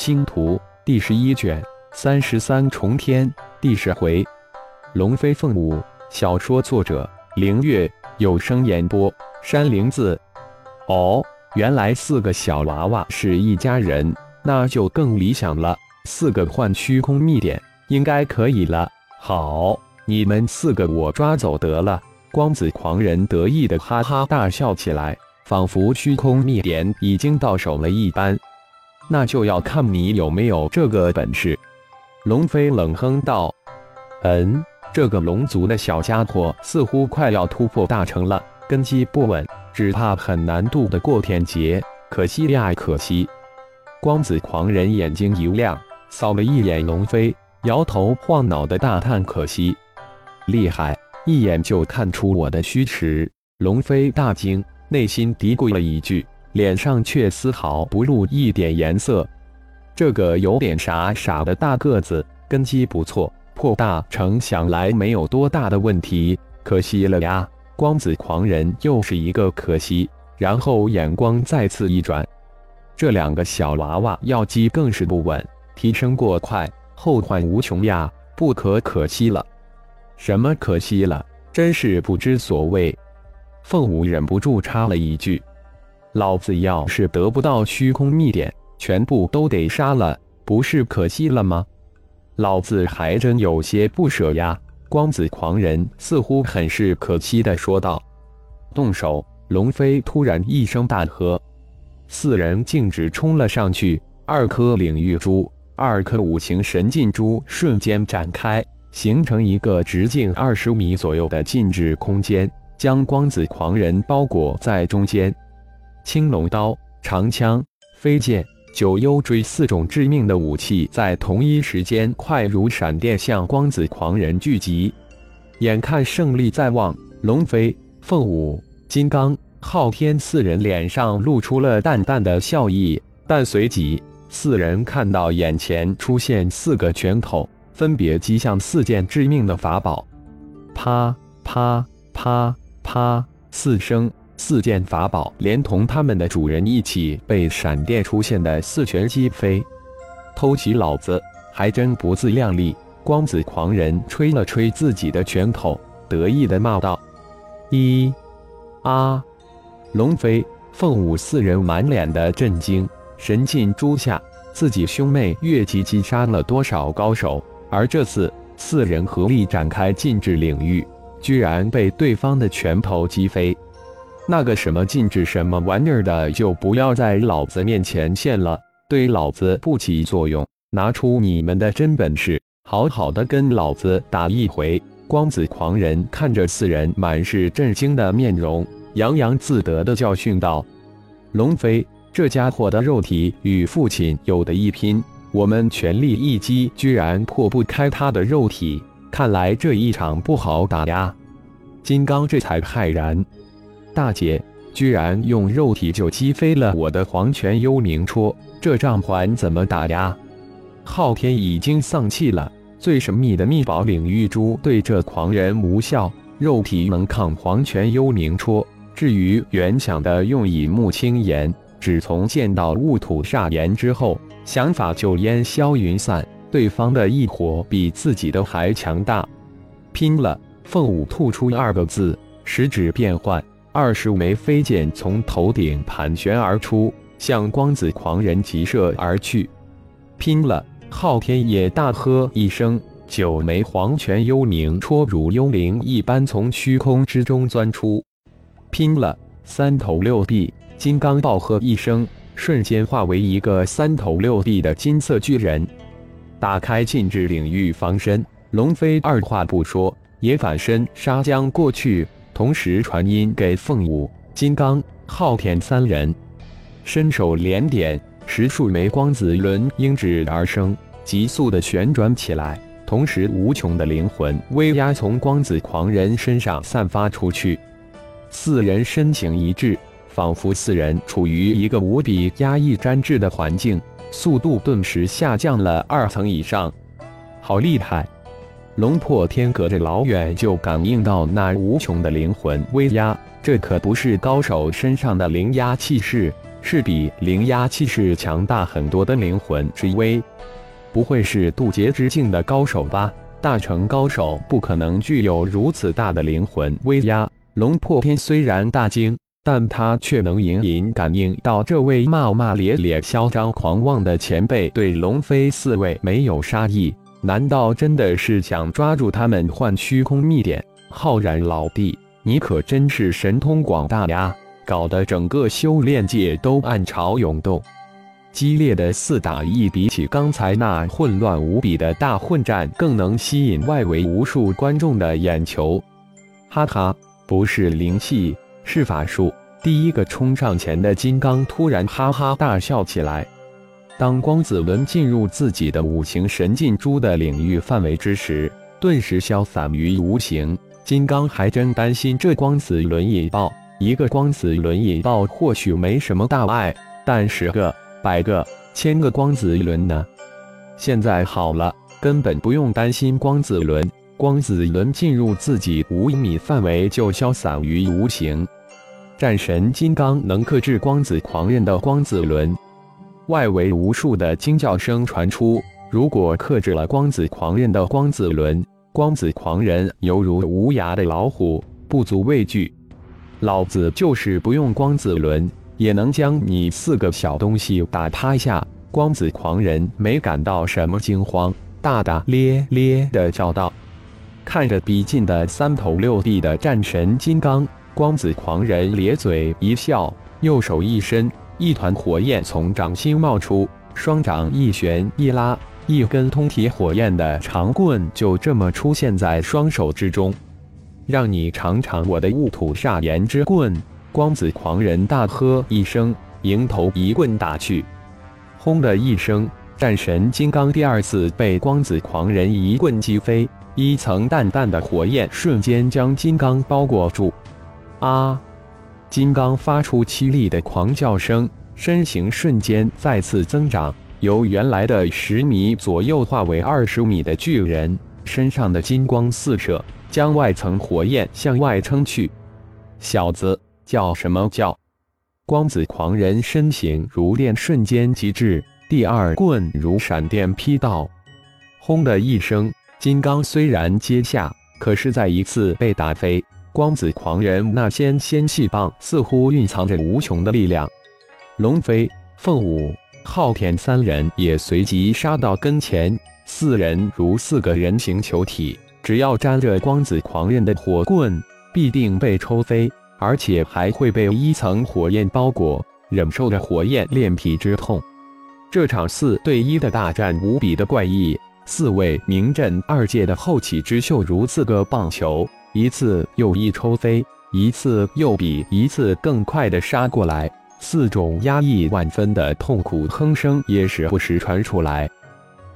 星图》第十一卷三十三重天第十回，龙飞凤舞。小说作者：凌月，有声演播：山灵子。哦，原来四个小娃娃是一家人，那就更理想了。四个换虚空秘典，应该可以了。好，你们四个我抓走得了。光子狂人得意的哈哈大笑起来，仿佛虚空秘典已经到手了一般。那就要看你有没有这个本事。龙飞冷哼道：“嗯。”这个龙族的小家伙似乎快要突破大成了，根基不稳，只怕很难渡得过天劫。可惜呀，可惜！光子狂人眼睛一亮，扫了一眼龙飞，摇头晃脑的大叹：“可惜，厉害，一眼就看出我的虚实。”龙飞大惊，内心嘀咕了一句，脸上却丝毫不露一点颜色。这个有点傻傻的大个子，根基不错。破大成想来没有多大的问题，可惜了呀！光子狂人又是一个可惜，然后眼光再次一转，这两个小娃娃药剂更是不稳，提升过快，后患无穷呀！不可可惜了，什么可惜了？真是不知所谓。凤舞忍不住插了一句：“老子要是得不到虚空秘典，全部都得杀了，不是可惜了吗？”老子还真有些不舍呀！光子狂人似乎很是可惜的说道。动手！龙飞突然一声大喝，四人径直冲了上去。二颗领域珠，二颗五行神禁珠瞬间展开，形成一个直径二十米左右的禁制空间，将光子狂人包裹在中间。青龙刀、长枪、飞剑。九幽锥四种致命的武器在同一时间快如闪电向光子狂人聚集，眼看胜利在望，龙飞、凤舞、金刚、昊天四人脸上露出了淡淡的笑意，但随即四人看到眼前出现四个拳头，分别击向四件致命的法宝，啪啪啪啪四声。四件法宝连同他们的主人一起被闪电出现的四拳击飞，偷袭老子还真不自量力！光子狂人吹了吹自己的拳头，得意的骂道：“一啊！”龙飞、凤舞四人满脸的震惊，神进珠下，自己兄妹越级击杀了多少高手？而这次四人合力展开禁制领域，居然被对方的拳头击飞！那个什么禁止什么玩意儿的，就不要在老子面前现了，对老子不起作用。拿出你们的真本事，好好的跟老子打一回！光子狂人看着四人满是震惊的面容，洋洋自得的教训道：“龙飞，这家伙的肉体与父亲有的一拼，我们全力一击，居然破不开他的肉体，看来这一场不好打呀！”金刚这才骇然。大姐居然用肉体就击飞了我的黄泉幽冥戳，这仗还怎么打呀？昊天已经丧气了。最神秘的秘宝领域珠对这狂人无效，肉体能抗黄泉幽冥戳。至于原想的用以木青岩，只从见到雾土煞岩之后，想法就烟消云散。对方的异火比自己的还强大，拼了！凤舞吐出二个字，食指变换。二十枚飞剑从头顶盘旋而出，向光子狂人急射而去。拼了！昊天也大喝一声，九枚黄泉幽冥戳如幽灵一般从虚空之中钻出。拼了！三头六臂！金刚暴喝一声，瞬间化为一个三头六臂的金色巨人，打开禁制领域防身。龙飞二话不说，也反身杀将过去。同时传音给凤舞、金刚、昊天三人，伸手连点，十数枚光子轮应指而生，急速的旋转起来。同时，无穷的灵魂威压从光子狂人身上散发出去。四人身形一致，仿佛四人处于一个无比压抑粘滞的环境，速度顿时下降了二层以上。好厉害！龙破天隔着老远就感应到那无穷的灵魂威压，这可不是高手身上的灵压气势，是比灵压气势强大很多的灵魂之威。不会是渡劫之境的高手吧？大成高手不可能具有如此大的灵魂威压。龙破天虽然大惊，但他却能隐隐感应到这位骂骂咧咧、嚣张狂妄的前辈对龙飞四位没有杀意。难道真的是想抓住他们换虚空秘典？浩然老弟，你可真是神通广大呀！搞得整个修炼界都暗潮涌动。激烈的四打一，比起刚才那混乱无比的大混战，更能吸引外围无数观众的眼球。哈哈，不是灵气，是法术。第一个冲上前的金刚突然哈哈大笑起来。当光子轮进入自己的五行神禁珠的领域范围之时，顿时消散于无形。金刚还真担心这光子轮引爆，一个光子轮引爆或许没什么大碍，但十个。百个、千个光子轮呢？现在好了，根本不用担心光子轮。光子轮进入自己五米范围就消散于无形。战神金刚能克制光子狂人的光子轮，外围无数的惊叫声传出。如果克制了光子狂人的光子轮，光子狂人犹如无牙的老虎，不足畏惧。老子就是不用光子轮。也能将你四个小东西打趴下。光子狂人没感到什么惊慌，大大咧咧的叫道：“看着逼近的三头六臂的战神金刚，光子狂人咧嘴一笑，右手一伸，一团火焰从掌心冒出，双掌一旋一拉，一根通体火焰的长棍就这么出现在双手之中。让你尝尝我的雾土煞炎之棍！”光子狂人大喝一声，迎头一棍打去。轰的一声，战神金刚第二次被光子狂人一棍击飞，一层淡淡的火焰瞬间将金刚包裹住。啊！金刚发出凄厉的狂叫声，身形瞬间再次增长，由原来的十米左右化为二十米的巨人，身上的金光四射，将外层火焰向外撑去。小子！叫什么叫？光子狂人身形如电，瞬间极致，第二棍如闪电劈到，轰的一声，金刚虽然接下，可是再一次被打飞。光子狂人那仙仙气棒似乎蕴藏着无穷的力量。龙飞、凤舞、昊天三人也随即杀到跟前，四人如四个人形球体，只要沾着光子狂人的火棍，必定被抽飞。而且还会被一层火焰包裹，忍受着火焰炼皮之痛。这场四对一的大战无比的怪异，四位名震二界的后起之秀如四个棒球，一次又一抽飞，一次又比一次更快的杀过来。四种压抑万分的痛苦哼声也时不时传出来。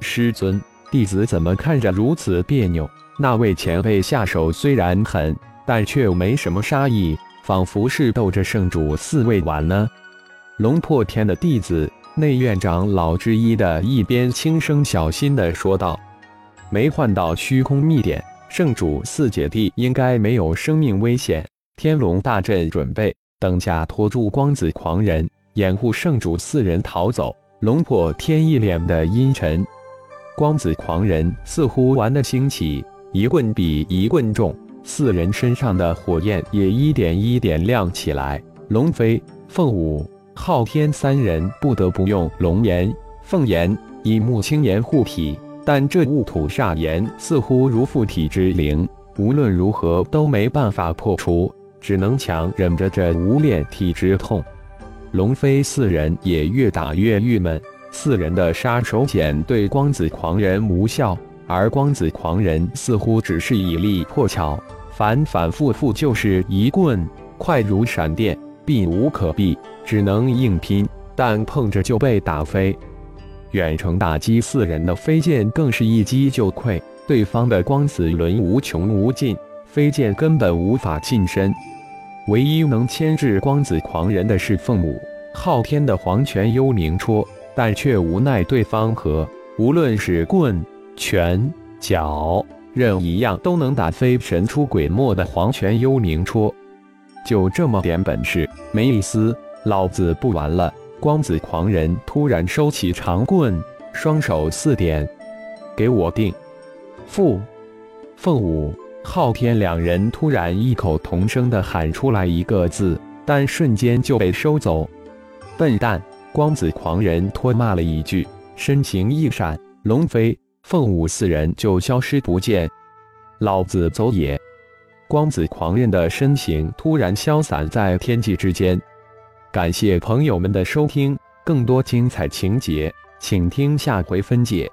师尊，弟子怎么看着如此别扭？那位前辈下手虽然狠，但却没什么杀意。仿佛是斗着圣主四位玩呢。龙破天的弟子内院长老之一的一边轻声小心的说道：“没换到虚空秘典，圣主四姐弟应该没有生命危险。天龙大阵准备，等下拖住光子狂人，掩护圣主四人逃走。”龙破天一脸的阴沉。光子狂人似乎玩得兴起，一棍比一棍重。四人身上的火焰也一点一点亮起来。龙飞、凤舞、昊天三人不得不用龙炎、凤炎、以木青炎护体，但这雾土煞炎似乎如附体之灵，无论如何都没办法破除，只能强忍着这无炼体之痛。龙飞四人也越打越郁闷，四人的杀手锏对光子狂人无效。而光子狂人似乎只是以力破巧，反反复复就是一棍，快如闪电，避无可避，只能硬拼，但碰着就被打飞。远程打击四人的飞剑更是一击就溃，对方的光子轮无穷无尽，飞剑根本无法近身。唯一能牵制光子狂人的是凤母昊天的黄泉幽冥戳，但却无奈对方和无论是棍。拳脚刃一样都能打飞神出鬼没的黄泉幽冥戳，就这么点本事，没意思老子不玩了！光子狂人突然收起长棍，双手四点，给我定！父、凤舞、昊天两人突然异口同声地喊出来一个字，但瞬间就被收走。笨蛋！光子狂人唾骂了一句，身形一闪，龙飞、凤舞四人就消失不见。老子走也！光子狂刃的身形突然消散在天际之间。感谢朋友们的收听，更多精彩情节，请听下回分解。